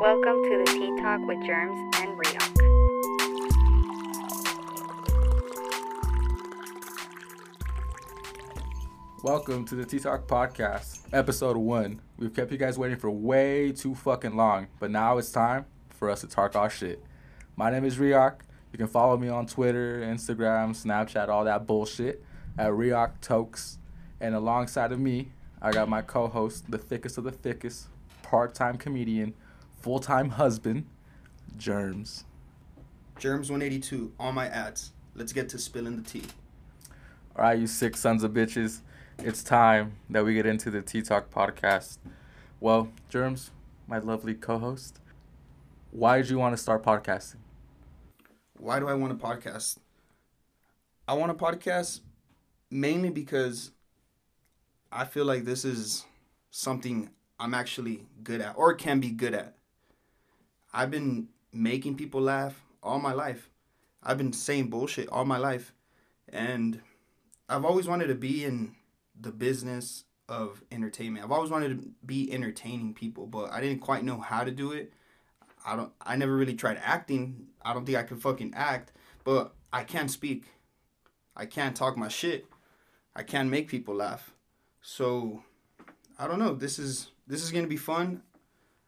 Welcome to the Tea Talk with Germs and Riok. Welcome to the Tea Talk Podcast, episode one. We've kept you guys waiting for way too fucking long, but now it's time for us to talk our shit. My name is Riok. You can follow me on Twitter, Instagram, Snapchat, all that bullshit at Riok Tokes. And alongside of me, I got my co-host, the thickest of the thickest, part-time comedian, full-time husband, Germs. Germs 182, all my ads. Let's get to spilling the tea. All right, you sick sons of bitches. It's time that we get into the Tea Talk podcast. Well, Germs, my lovely co host, why did you want to start podcasting? Why do I want a podcast? I want a podcast mainly because I feel like this is something I'm actually good at or can be good at. I've been making people laugh all my life. I've been saying bullshit all my life. And I've always wanted to be in the business of entertainment. I've always wanted to be entertaining people, but I didn't quite know how to do it. I don't I never really tried acting. I don't think I could fucking act, but I can speak. I can talk my shit. I can make people laugh. So I don't know. This is this is gonna be fun.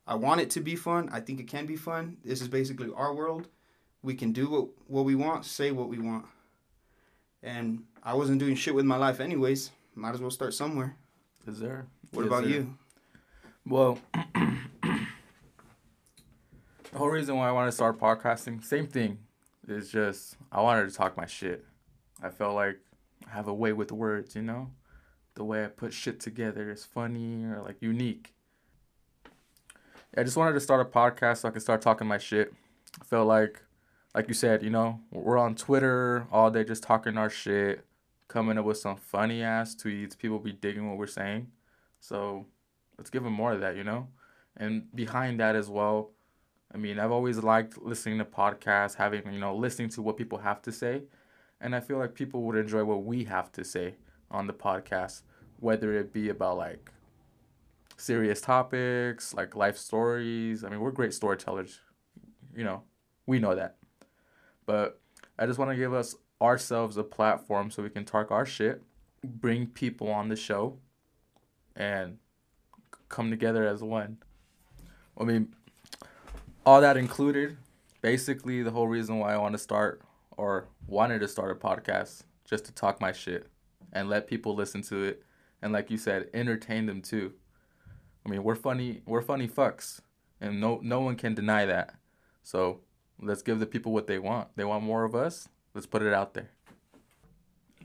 I want it to be fun. I think it can be fun. This is basically our world. We can do what, what we want, say what we want. And I wasn't doing shit with my life anyways. Might as well start somewhere. Is there? What Is about there? you? Well, the whole reason why I wanted to start podcasting, same thing. Is just I wanted to talk my shit. I felt like I have a way with words, you know? The way I put shit together is funny or like unique. I just wanted to start a podcast so I could start talking my shit. I felt like, like you said, you know, we're on Twitter all day just talking our shit, coming up with some funny ass tweets. People be digging what we're saying. So let's give them more of that, you know? And behind that as well, I mean, I've always liked listening to podcasts, having, you know, listening to what people have to say. And I feel like people would enjoy what we have to say on the podcast, whether it be about like serious topics, like life stories. I mean, we're great storytellers, you know, we know that. But I just want to give us ourselves a platform so we can talk our shit, bring people on the show, and come together as one. I mean, all that included, basically the whole reason why I want to start or wanted to start a podcast just to talk my shit and let people listen to it and like you said, entertain them too. I mean, we're funny, we're funny fucks, and no no one can deny that. So let's give the people what they want. They want more of us. Let's put it out there.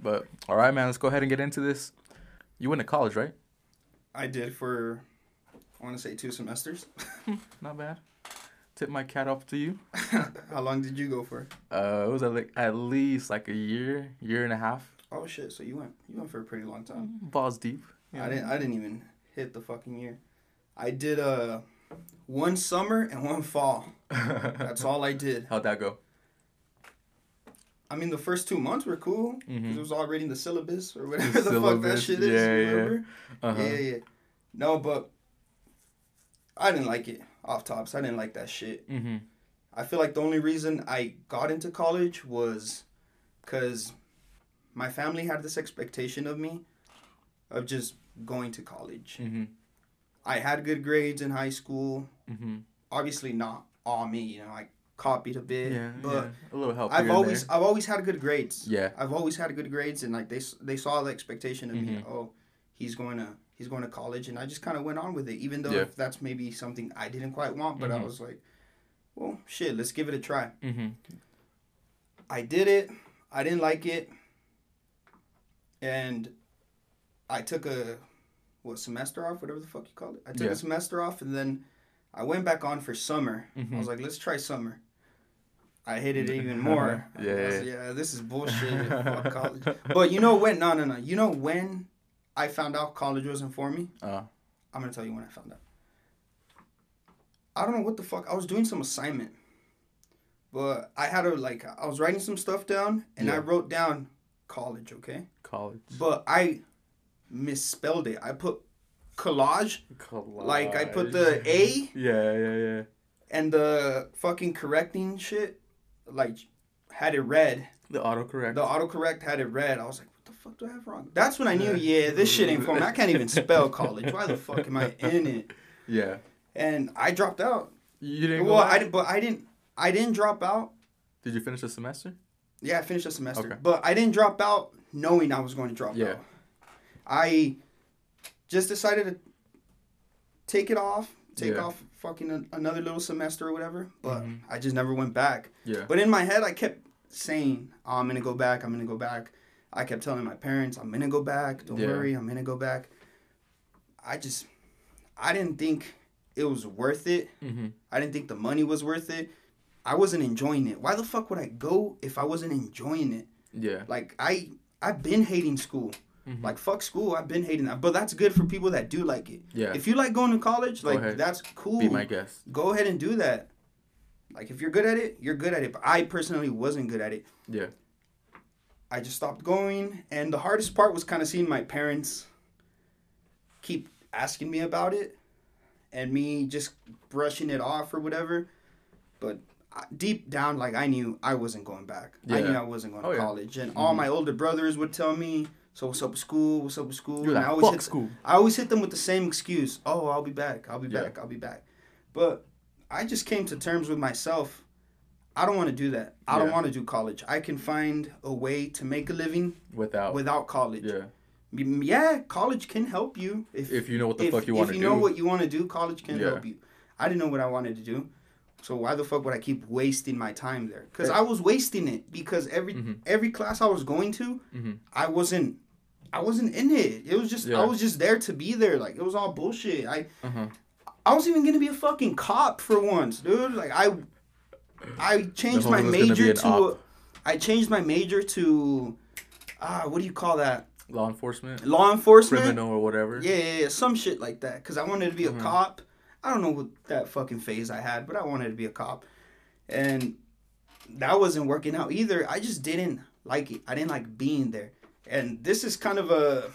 But all right, man, let's go ahead and get into this. You went to college, right? I did for I want to say two semesters. Not bad. Tip my cat off to you. How long did you go for? Uh, it was at, like at least like a year, year and a half. Oh shit! So you went you went for a pretty long time. Balls deep. you I didn't I didn't even hit the fucking year. I did uh one summer and one fall. That's all I did. How'd that go? I mean, the first two months were cool. 'cause Mhm. It was all reading the syllabus or whatever the, fuck that shit is. yeah, yeah. Uh-huh. Yeah, yeah. No, but I didn't like it. Off tops, I didn't like that shit. Mm-hmm. I feel like the only reason I got into college was because my family had this expectation of me of just going to college. Mm-hmm. I had good grades in high school. Mm-hmm. Obviously, not all me. You know, I copied a bit, Yeah, but yeah. A little help. I've always. I've always had good grades. Yeah. I've always had good grades, and like they they saw the expectation of me. Mhm. Oh, he's going to he's going to college, and I just kind of went on with it, even though Yeah. if that's maybe something I didn't quite want. But I Mhm. was like, well, shit, let's give it a try. Mm-hmm. I did it. I didn't like it, and I took a what semester off, whatever the fuck you call it. I took Yeah. a semester off, and then I went back on for summer. I Mhm. was like, let's try summer. I hated it even more. Yeah, I was, yeah. yeah. This is bullshit. fuck college. But you know when? No, no, no. You know when I found out college wasn't for me? Uh, I'm gonna tell you when I found out. I don't know what the fuck. I was doing some assignment, but I had to like I was writing some stuff down, and I wrote down college, okay? college. But I misspelled it. I put collage, collage. like I put the A, Yeah, yeah, yeah. and the fucking correcting shit, like, had it red. The autocorrect. The autocorrect had it red. I was like, what the fuck do I have wrong? That's when I knew, yeah, this shit ain't for me. I can't even spell college. Why the fuck am I in it? yeah. And I dropped out. You didn't Well? I didn't, but I didn't. I didn't drop out. Did you finish the semester? Yeah, I finished the semester, Okay. but I didn't drop out knowing I was going to drop Yeah. out. I just decided to take it off, take Yeah. off fucking a, another little semester or whatever. But Mhm. I just never went back. Yeah. But in my head, I kept saying, oh, "I'm gonna go back. I'm gonna go back." I kept telling my parents, "I'm gonna go back. Don't Yeah. worry, I'm gonna go back." I just, I didn't think it was worth it. Mm-hmm. I didn't think the money was worth it. I wasn't enjoying it. Why the fuck would I go if I wasn't enjoying it? Yeah. Like I I've been hating school. Mhm. Like fuck school, I've been hating that. But that's good for people that do like it. Yeah. If you like going to college, like that's cool. Be my guest. Go ahead and do that. Like if you're good at it, you're good at it. But I personally wasn't good at it. Yeah. I just stopped going, and the hardest part was kind of seeing my parents keep asking me about it, and me just brushing it off or whatever. But deep down, like I knew I wasn't going back. Yeah. I knew I wasn't going Oh, to yeah. college, and all Mhm. my older brothers would tell me, "So what's up with school? What's up with school?" You're and like, I always fuck hit, school. I always hit them with the same excuse. Oh, I'll be back. I'll be Yeah. back. I'll be back. But I just came to terms with myself. I don't want to do that. I don't want to do college. I can find a way to make a living Without. without college. yeah. Yeah, college can help you if If you know what the if, fuck you want to do. If you know what you want to do. College can Yeah. help you. I didn't know what I wanted to do, so why the fuck would I keep wasting my time there? Because I was wasting it because every Mhm. every class I was going to, Mhm. I wasn't. I wasn't in it. It was just Yeah. I was just there to be there. Like it was all bullshit. I Uh-huh. I was even gonna be a fucking cop for once, dude. Like I, I changed my thing was gonna be major to, op. I changed my major to, ah, what do you call that? Law enforcement. Law enforcement. Criminal or whatever. Yeah, yeah, yeah, some shit like that. Cause I wanted to be a Mhm. cop. I don't know what that fucking phase I had, but I wanted to be a cop, and that wasn't working out either. I just didn't like it. I didn't like being there, and this is kind of a.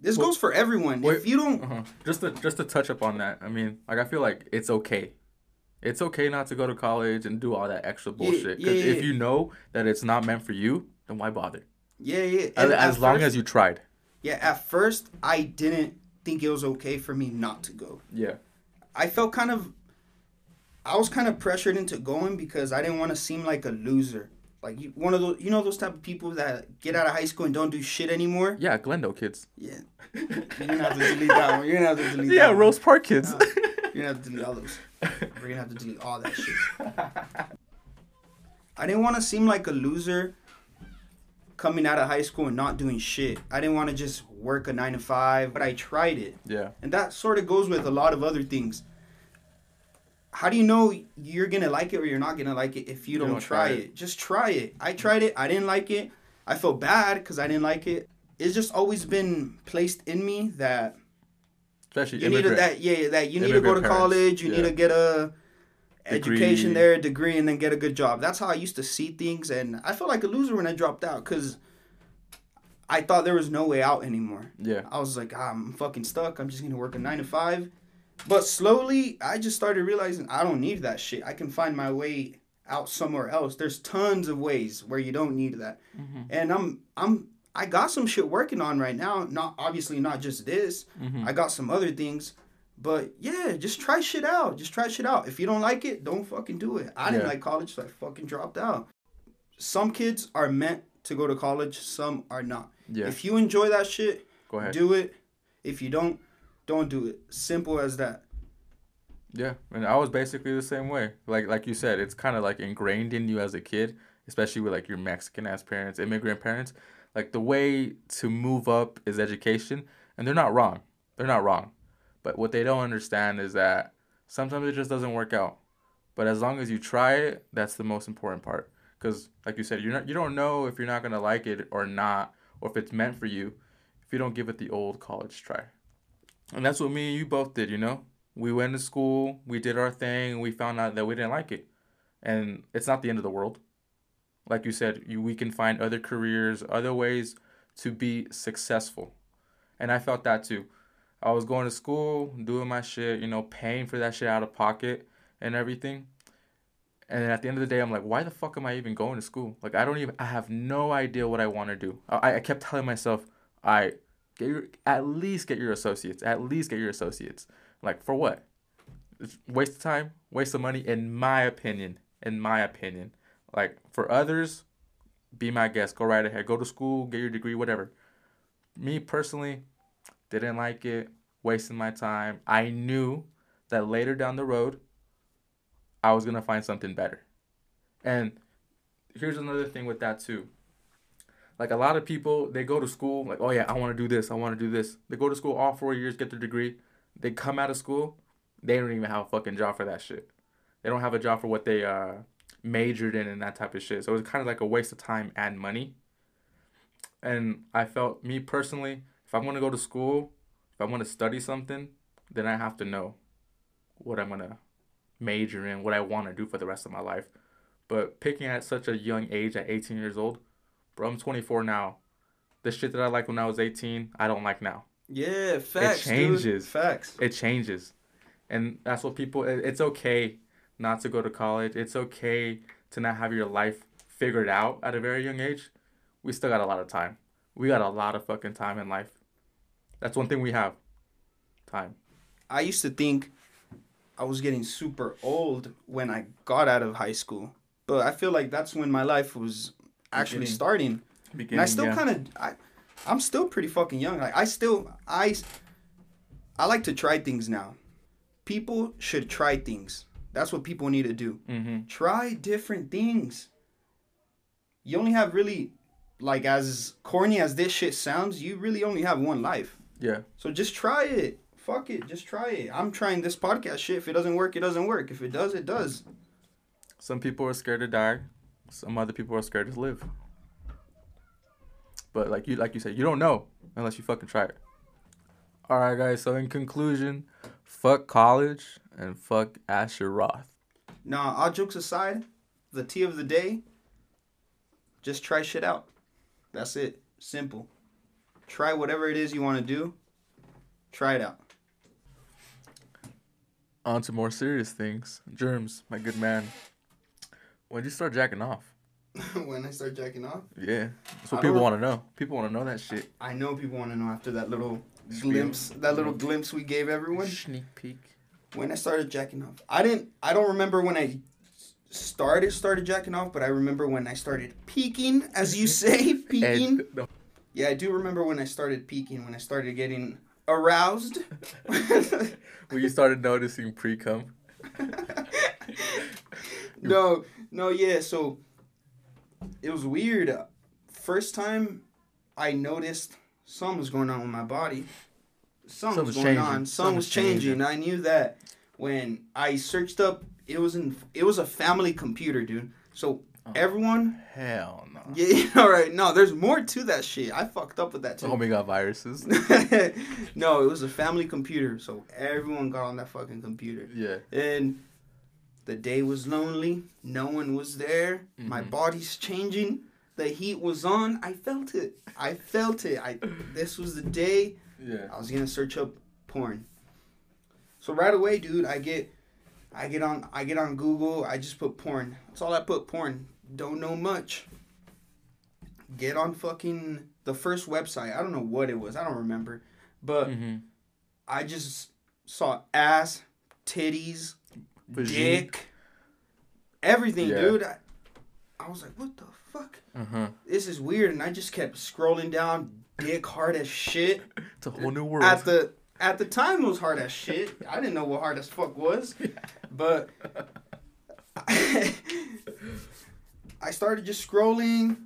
This Well, goes for everyone. wait, if you don't, Uh-huh. Just to just to touch up on that. I mean, like I feel like it's okay. It's okay not to go to college and do all that extra Yeah, bullshit. yeah, Because yeah. if you know that it's not meant for you, then why bother? yeah, yeah. As, as long first- as you tried. Yeah, at first I didn't think it was okay for me not to go. Yeah. I felt kind of I was kind of pressured into going because I didn't want to seem like a loser. Like you, one of those you know those type of people that get out of high school and don't do shit anymore? Yeah, Glendale kids. Yeah. You're gonna have to delete that one. You're gonna have to delete yeah, that Rose Park kids. Uh, You're gonna have to delete all those. We're gonna have to delete all that shit. I didn't want to seem like a loser coming out of high school and not doing shit. I didn't want to just work a nine to five, but I tried it. yeah. And that sort of goes with a lot of other things. How do you know you're gonna like it or you're not gonna like it if you, don't, try, it. Just try it. I tried it. I didn't like it. I felt bad because I didn't like it. It's just always been placed in me that Especially you need to, that yeah that you need to go to parents, college. You yeah. need to get a education Degree. there, degree, and then get a good job. That's how I used to see things, and I felt like a loser when I dropped out because I thought there was no way out anymore. yeah. I was like, ah, I'm fucking stuck. I'm just gonna work a nine to five. But slowly, I just started realizing I don't need that shit. I can find my way out somewhere else. There's tons of ways where you don't need that. Mhm. And I'm I'm I got some shit working on right now. Not obviously not just this. Mhm. I got some other things. But yeah, just try shit out. Just try shit out. If you don't like it, don't fucking do it. I didn't like college, so I fucking dropped out. Some kids are meant to go to college, some are not. Yeah. If you enjoy that shit, Go ahead. do it. If you don't, don't do it. Simple as that. Yeah, and I was basically the same way. Like like you said, it's kind of like ingrained in you as a kid, especially with like your Mexican ass parents, immigrant parents. Like the way to move up is education, and they're not wrong. They're not wrong. But what they don't understand is that sometimes it just doesn't work out. But as long as you try it, that's the most important part. Cuz like you said, you're not you don't know if you're not going to like it or not or if it's meant for you if you don't give it the old college try. And that's what me and you both did, you know? we went to school, we did our thing, and we found out that we didn't like it. And it's not the end of the world. Like you said, you, we can find other careers, other ways to be successful. And I felt that too. I was going to school, doing my shit, you know, paying for that shit out of pocket. and everything. And at the end of the day, I'm like, why the fuck am I even going to school? Like, I don't even, I have no idea what I want to do. I, I kept telling myself, I get your, at least get your associates, at least get your associates. Like, for what? It's waste of time, waste of money, in my opinion. In my opinion. Like, for others, be my guest. Go right ahead. Go to school, get your degree, whatever. Me personally, didn't like it, wasting my time. I knew that later down the road, I was gonna find something better. And here's another thing with that too. Like a lot of people, they go to school like, oh yeah, I want to do this, I want to do this. They go to school all four years, get their degree. They come out of school, they don't even have a fucking job for that shit. They don't have a job for what they uh, majored in and that type of shit. So it's kind of like a waste of time and money. And I felt, me personally, if I'm gonna go to school, if I'm gonna study something, then I have to know what I'm gonna major in, what I want to do for the rest of my life. But picking at such a young age, at 18 years old, bro, I'm 24 now. The shit that I liked when I was 18, I don't like now. Yeah, facts. it changes. Dude. Facts. It changes, and that's what people. It's okay not to go to college. It's okay to not have your life figured out at a very young age. We still got a lot of time. We got a lot of fucking time in life. That's one thing we have. Time. I used to think I was getting super old when I got out of high school, but I feel like that's when my life was actually Beginning. starting. Beginning, and I still yeah. kind of I, I'm still pretty fucking young. Like I still I I like to try things now. People should try things. That's what people need to do. Mm-hmm. Try different things. You only have really like as corny as this shit sounds, you really only have one life. Yeah. So just try it. Fuck it, just try it. I'm trying this podcast shit. If it doesn't work, it doesn't work. If it does, it does. Some people are scared to die. Some other people are scared to live. But like you, like you said, you don't know unless you fucking try it. All right, guys. So in conclusion, fuck college and fuck Asher Roth. Nah, all jokes aside, the tea of the day, just try shit out. That's it. Simple. Try whatever it is you want to do. Try it out. On to more serious things. Germs, my good man. When did you start jacking off? when I start jacking off, Yeah, that's what I people want to know. People want to know that shit. I know people want to know after that little Spiel. glimpse, that little glimpse we gave everyone. Sneak peek. when I started jacking off. I didn't I don't remember when I started started jacking off, but I remember when I started peeking, as you say, peeking. No, Yeah, I do remember when I started peeking. when I started getting aroused. when you started noticing pre cum. no, no, yeah, so it was weird. First time I noticed something was going on with my body. Something was going changing. on. Something was Something's changing. I knew that when I searched up it was in it was a family computer, dude. So Oh. everyone Hell no. Yeah, all right. No, there's more to that shit. I fucked up with that too. Homie got viruses. no, it was a family computer, so everyone got on that fucking computer. yeah. And the day was lonely. No one was there. My Mhm. body's changing. The heat was on. I felt it. I felt it. I this was the day Yeah. I was gonna search up porn. So right away, dude, I get I get on I get on Google, I just put porn. That's all I put porn. Don't know much. Get on fucking the first website. I don't know what it was. I don't remember. But Mm-hmm. I just saw ass, titties, dick, everything, Yeah. dude. I, I was like, what the fuck? Huh. This is weird. And I just kept scrolling down, dick hard as shit. It's a whole new world. At the at the time, it was hard as shit. I didn't know what hard as fuck was, but I started just scrolling,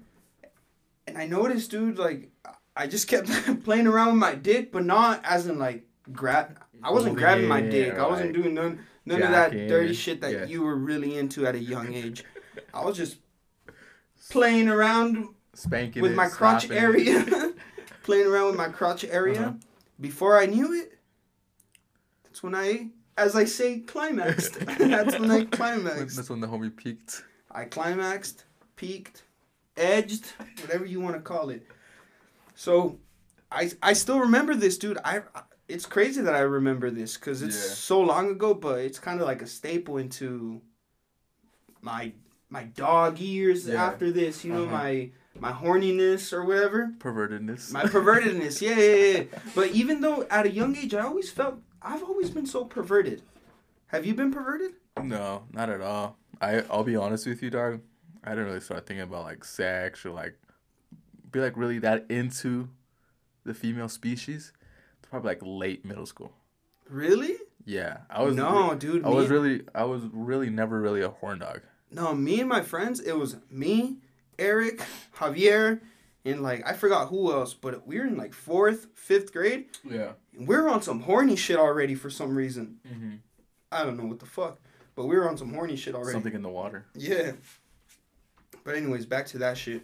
and I noticed, dude, like I just kept playing around with my dick, but not as in like grab. I wasn't Holding grabbing my it, dick. I wasn't doing none none of that dirty shit that yeah. you were really into at a young age. I was just playing around Spanking with it, my crotch area, playing around with my crotch area. Uh-huh. Before I knew it, that's when I, as I say, climaxed. that's when I climaxed. That's when the homie peaked. I climaxed, peaked, edged, whatever you want to call it. So, I I still remember this, dude. I it's crazy that I remember this because it's Yeah. so long ago, but it's kind of like a staple into my my dog years Yeah. after this. You know, Uh-huh. my my horniness or whatever, Pervertedness. my pervertedness. Yeah, yeah, yeah. But even though at a young age, I always felt I've always been so perverted. Have you been perverted? no, not at all. I I'll be honest with you, dog. I didn't really start thinking about like sex or like be like really that into the female species. Probably like late middle school. Really? Yeah, I was no, dude. I was really I was really never really a horn dog. No, me and my friends, it was me, Eric, Javier, and like I forgot who else, but we were in like fourth, fifth grade. Yeah. And we were on some horny shit already for some reason. Mm-hmm. I don't know what the fuck, but we were on some horny shit already. Something in the water. Yeah. But anyways, back to that shit.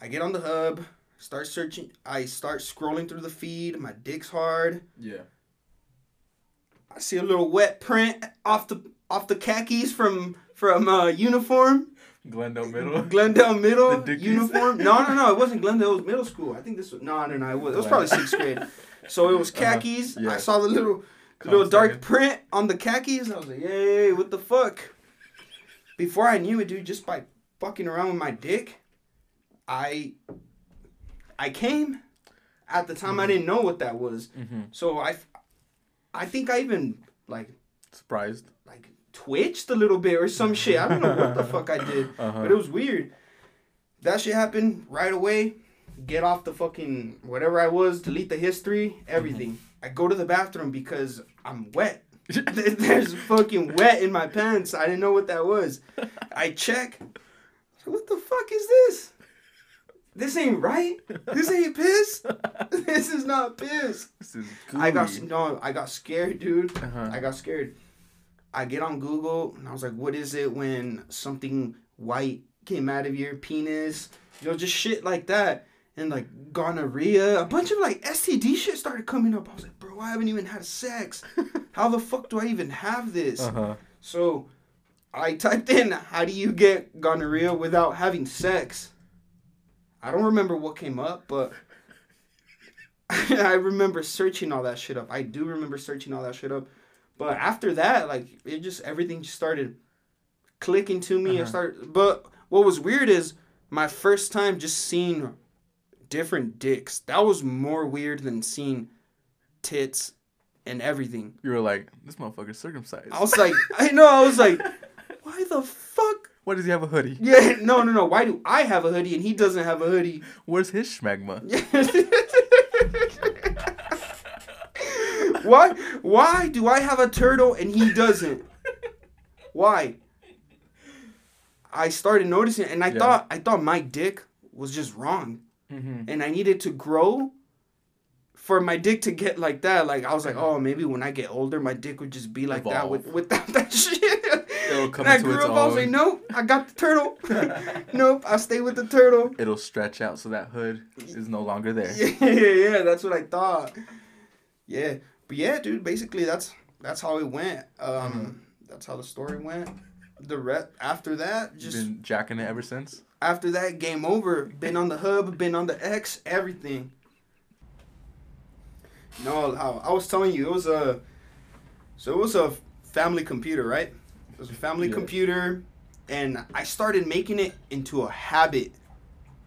I get on the hub, start searching. I start scrolling through the feed. My dick's hard. Yeah. I see a little wet print off the off the khakis from from uh, uniform. Glendale Middle. Glendale Middle The uniform. No, no, no. It wasn't Glendale. It was middle school. I think this was no, no, no. It was, it was probably sixth grade. So it was khakis. Uh-huh. yeah. I saw the little the little dark print on the khakis. I was like, yay, what the fuck? Before I knew it, dude, just by fucking around with my dick, I I came. At the time, I didn't know what that was. Mm-hmm. So I, I think I even like Surprised. like twitched a little bit or some shit. I don't know what the fuck I did, Uh-huh. but it was weird. That shit happened right away. Get off the fucking whatever I was, delete the history, everything. I go to the bathroom because I'm wet. There's fucking wet in my pants. I didn't know what that was. I check. What the fuck is this? This ain't right. This ain't piss. This is not piss. This is I got no. I got scared, dude. Uh-huh. I got scared. I get on Google and I was like, "What is it when something white came out of your penis?" You know, just shit like that, and like gonorrhea. A bunch of like STD shit started coming up. I was like, "Bro, I haven't even had sex. How the fuck do I even have this?" Uh-huh. So, I typed in, "How do you get gonorrhea without having sex?" I don't remember what came up, but I remember searching all that shit up. I do remember searching all that shit up. But after that, like it just everything just started clicking to me and Uh-huh. start but what was weird is my first time just seeing different dicks. That was more weird than seeing tits and everything. You were like, this motherfucker's circumcised. I was like I know, I was like, why the? Why does he have a hoodie? Yeah, no, no, no. Why do I have a hoodie and he doesn't have a hoodie? Where's his schmegma? why why do I have a turtle and he doesn't? Why? I started noticing and I Yeah. thought I thought my dick was just wrong Mm-hmm. and I needed to grow for my dick to get like that. Like I was like, oh, maybe when I get older, my dick would just be like that with without that shit. It'll come and I grew its up. I was like, nope, I got the turtle. nope, I stay with the turtle. It'll stretch out so that hood is no longer there. Yeah, yeah, yeah. That's what I thought. Yeah, but yeah, dude. Basically, that's that's how it went. Um, Mm-hmm. that's how the story went. The rep after that, You've just been jacking it ever since. after that, game over. Been on the hub, been on the X, everything. No, I, I was telling you, it was a. So it was a family computer, right? It was a family Yeah. computer, and I started making it into a habit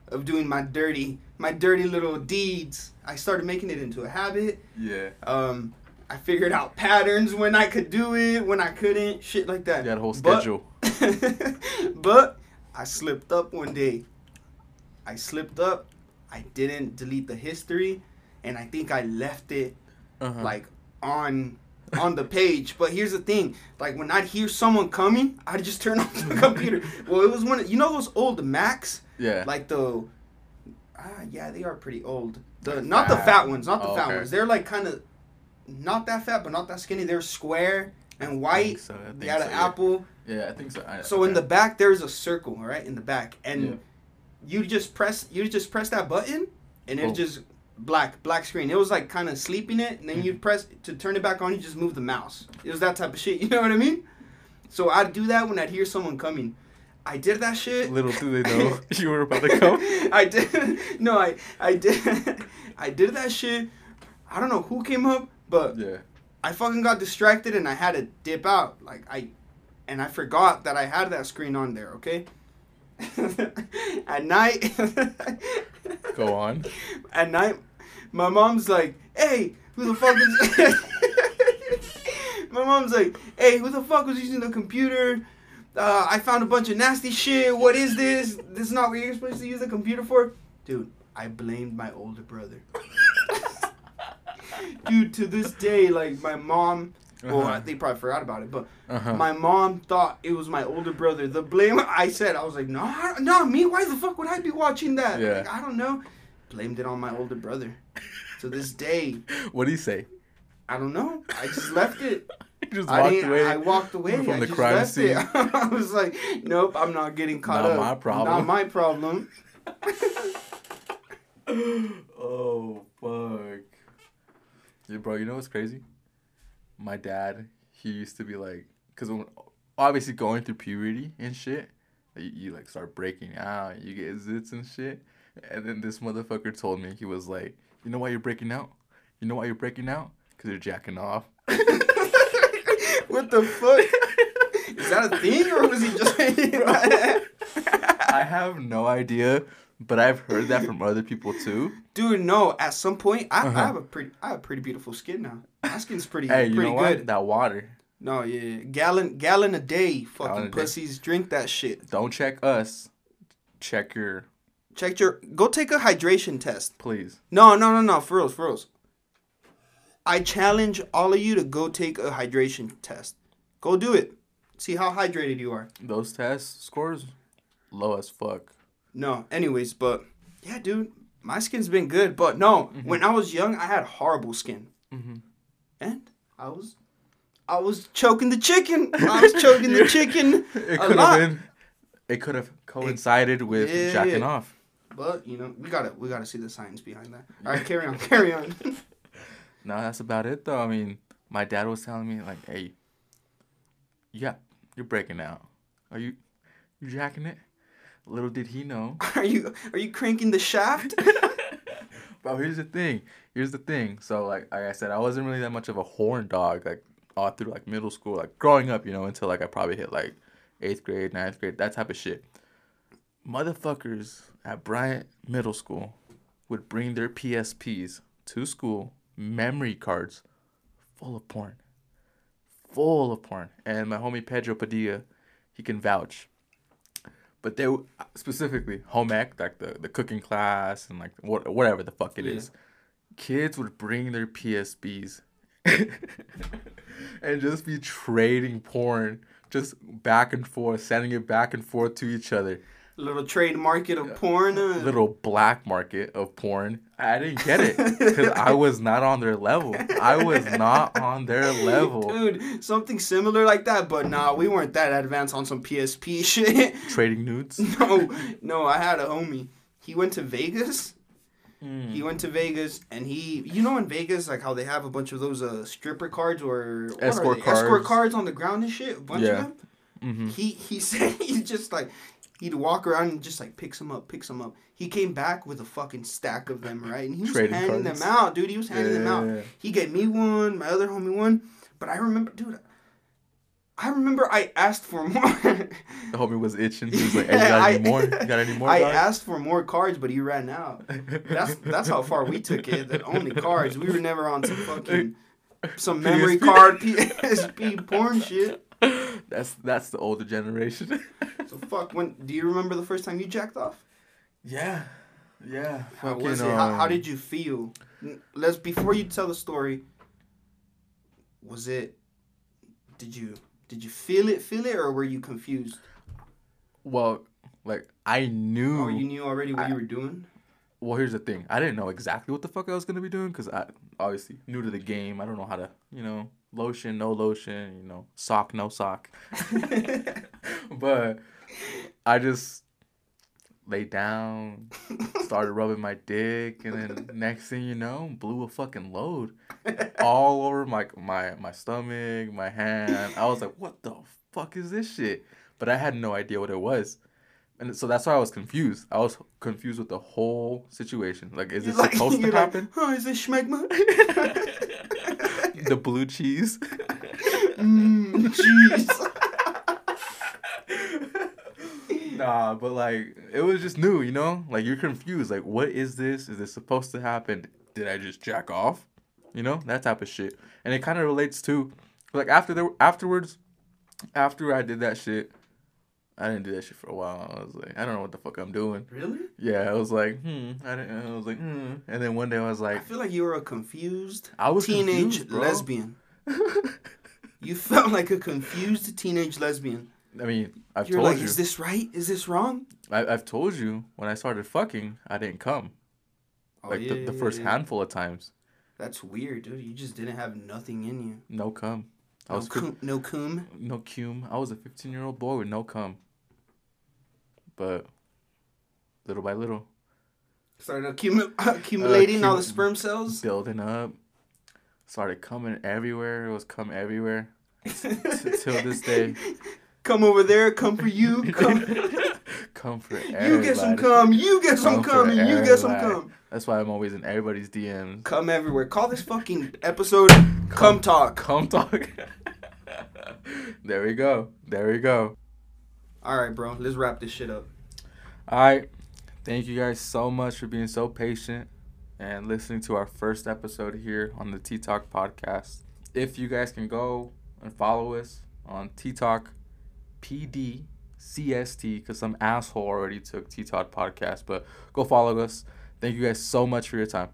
of doing my dirty, my dirty little deeds. I started making it into a habit. Yeah. Um, I figured out patterns when I could do it, when I couldn't, shit like that. You had a whole But- schedule. but I slipped up one day. I slipped up. I didn't delete the history, and I think I left it Uh-huh. like on on the page. But here's the thing: like when I'd hear someone coming, I'd just turn off the computer. Well, it was one. Of, you know those old Macs, yeah. like the ah yeah, they are pretty old. The Like not the fat. fat ones, not the Oh, fat okay. ones. They're like kind of not that fat, but not that skinny. They're square and I think white. so, I They think had so, an yeah. apple. Yeah, I think so. I, So in the back there's a circle, all right, in the back, and Yeah. you just press you just press that button, and it Oh. just black black screen. It was like kind of sleeping it, and then Mm-hmm. you press to turn it back on. You just move the mouse. It was that type of shit. You know what I mean? So I'd do that when I'd hear someone coming. I did that shit. Little do they know you were about to come. I did. No, I I did. I did that shit. I don't know who came up, but Yeah. I fucking got distracted and I had to dip out. Like I, and I forgot that I had that screen on there. Okay. At night. Go on. At night, my mom's like, "Hey, who the fuck is?" my mom's like, "Hey, who the fuck was using the computer?" Uh, I found a bunch of nasty shit. What is this? This is not what you're supposed to use the computer for, dude. I blamed my older brother. dude, to this day, like my mom. Well, Uh-huh. they probably forgot about it, but Uh-huh. my mom thought it was my older brother. The blame I said, I was like, no, not me. Why the fuck would I be watching that? Yeah. Like, I don't know. Blamed it on my older brother. to this day, what do you say? I don't know. I just left it. Just I walked away. I walked away from I the just crime left scene. It. I was like, nope, I'm not getting caught Not up. my problem. Not my problem. oh fuck. Yeah, bro. You know what's crazy? My dad, he used to be like, cause obviously going through puberty and shit, you, you like start breaking out, you get zits and shit, and then this motherfucker told me he was like, you know why you're breaking out? You know why you're breaking out? Cause you're jacking off. what the fuck? Is that a thing or was he just saying it? I have no idea, but I've heard that from other people too. Dude, no. At some point, I, Uh-huh. I have a pretty, I have pretty beautiful skin now. My pretty, Hey, pretty good. what? That water. No, yeah, gallon, gallon a day. Fucking a day. pussies drink that shit. Don't check us. Check your, Check your, go take a hydration test. please. No, no, no, no, for reals, for reals. I challenge all of you to go take a hydration test. Go do it. See how hydrated you are. Those test scores, low as fuck. No, anyways, but yeah, dude, my skin's been good. But no, Mm-hmm. when I was young, I had horrible skin, Mhm. And I was, I was choking the chicken. I was choking the chicken It a could lot. have been. It could have coincided with yeah, jacking yeah. off. But you know, we gotta, we gotta see the science behind that. All right, carry on, carry on. No, that's about it though. I mean, my dad was telling me like, "Hey, yeah, you're breaking out. Are you, you jacking it?" Little did he know. are you, are you cranking the shaft? Bro, here's the thing. Here's the thing. So like, like I said, I wasn't really that much of a horn dog. Like all through like middle school, like growing up, you know, until like I probably hit like eighth grade, ninth grade, that type of shit. Motherfuckers at Bryant Middle School would bring their PSPs to school, memory cards full of porn, full of porn. And my homie Pedro Padilla, he can vouch. But they specifically home ec, like the, the cooking class and like what whatever the fuck it is, kids would bring their PSPs and just be trading porn, just back and forth, sending it back and forth to each other. Little trade market of porn. Uh, Little black market of porn. I didn't get it because I was not on their level. I was not on their level. Dude, something similar like that, but nah, we weren't that advanced on some PSP shit. Trading nudes. no, no, I had a homie. He went to Vegas. Mm. He went to Vegas and he, you know, in Vegas, like how they have a bunch of those uh, stripper cards or Escort cards. escort cards on the ground and shit. A bunch Yeah. of them. hmm He he said he just like he'd walk around and just like picks them up, picks them up. He came back with a fucking stack of them, right? And he was Trading handing cards. them out, dude. He was handing them out. Yeah. He gave me one, my other homie one. But I remember, dude, I remember I asked for more. The homie was itching. He was like, "Hey, you got any I- more? You got any more?" I dog?" asked for more cards, but he ran out. That's that's how far we took it. That only cards. We were never on some fucking some memory PSP. card PSP porn shit. That's that's the older generation. So fuck. When do you remember the first time you jacked off? yeah, yeah. How was it? How, how um, did you feel? Let's before you tell the story. Was it? Did you did you feel it? Feel it, or were you confused? Well, like I knew. Or you knew already what I- you were doing? Well, here's the thing. I didn't know exactly what the fuck I was gonna be doing because I obviously new to the game. I don't know how to, you know, lotion, no lotion, you know, sock, no sock. but I just laid down, started rubbing my dick, and then next thing you know, blew a fucking load all over my my my stomach, my hand. I was like, "What the fuck is this shit?" But I had no idea what it was. And so that's why I was confused. I was confused with the whole situation. Like, is this like- supposed to like, happen? oh, is this schmegma? the blue cheese. mm, jeez. nah, but like it was just new, you know? Like you're confused. Like, what is this? Is this supposed to happen? Did I just jack off? You know, that type of shit. And it kind of relates to like after the afterwards, after I did that shit, I didn't do that shit for a while. I was like, I don't know what the fuck I'm doing. Really? Yeah, I was like, hmm. I didn't. I was like, hmm. And then one day I was like, I feel like you were a confused I was teenage confused, lesbian. You felt like a confused teenage lesbian. I mean, I've told You're told like, you. is this right? Is this wrong? I, I've told you when I started fucking, I didn't come. Oh, Like the, yeah, the yeah, first yeah. handful of times, That's weird, dude. You just didn't have nothing in you. no cum. I No, was cum, no cum. no cum. I was a 15 year old boy with no cum. But little by little, Started accumu- accumulating all the sperm cells. building up, started coming everywhere. It was come everywhere. till this day. Come over there. Come for you. Come. cum for you everybody. get some cum. You get some Come cum. And you get some cum. That's why I'm always in everybody's DMs. Come everywhere. Call this fucking episode Come Talk." Come talk. there we go. There we go. All right, bro. Let's wrap this shit up. All right. Thank you guys so much for being so patient and listening to our first episode here on the Tea Talk podcast. If you guys can go and follow us on T Talk PD CST, because some asshole already took Tea Talk podcast, but go follow us. Thank you guys so much for your time.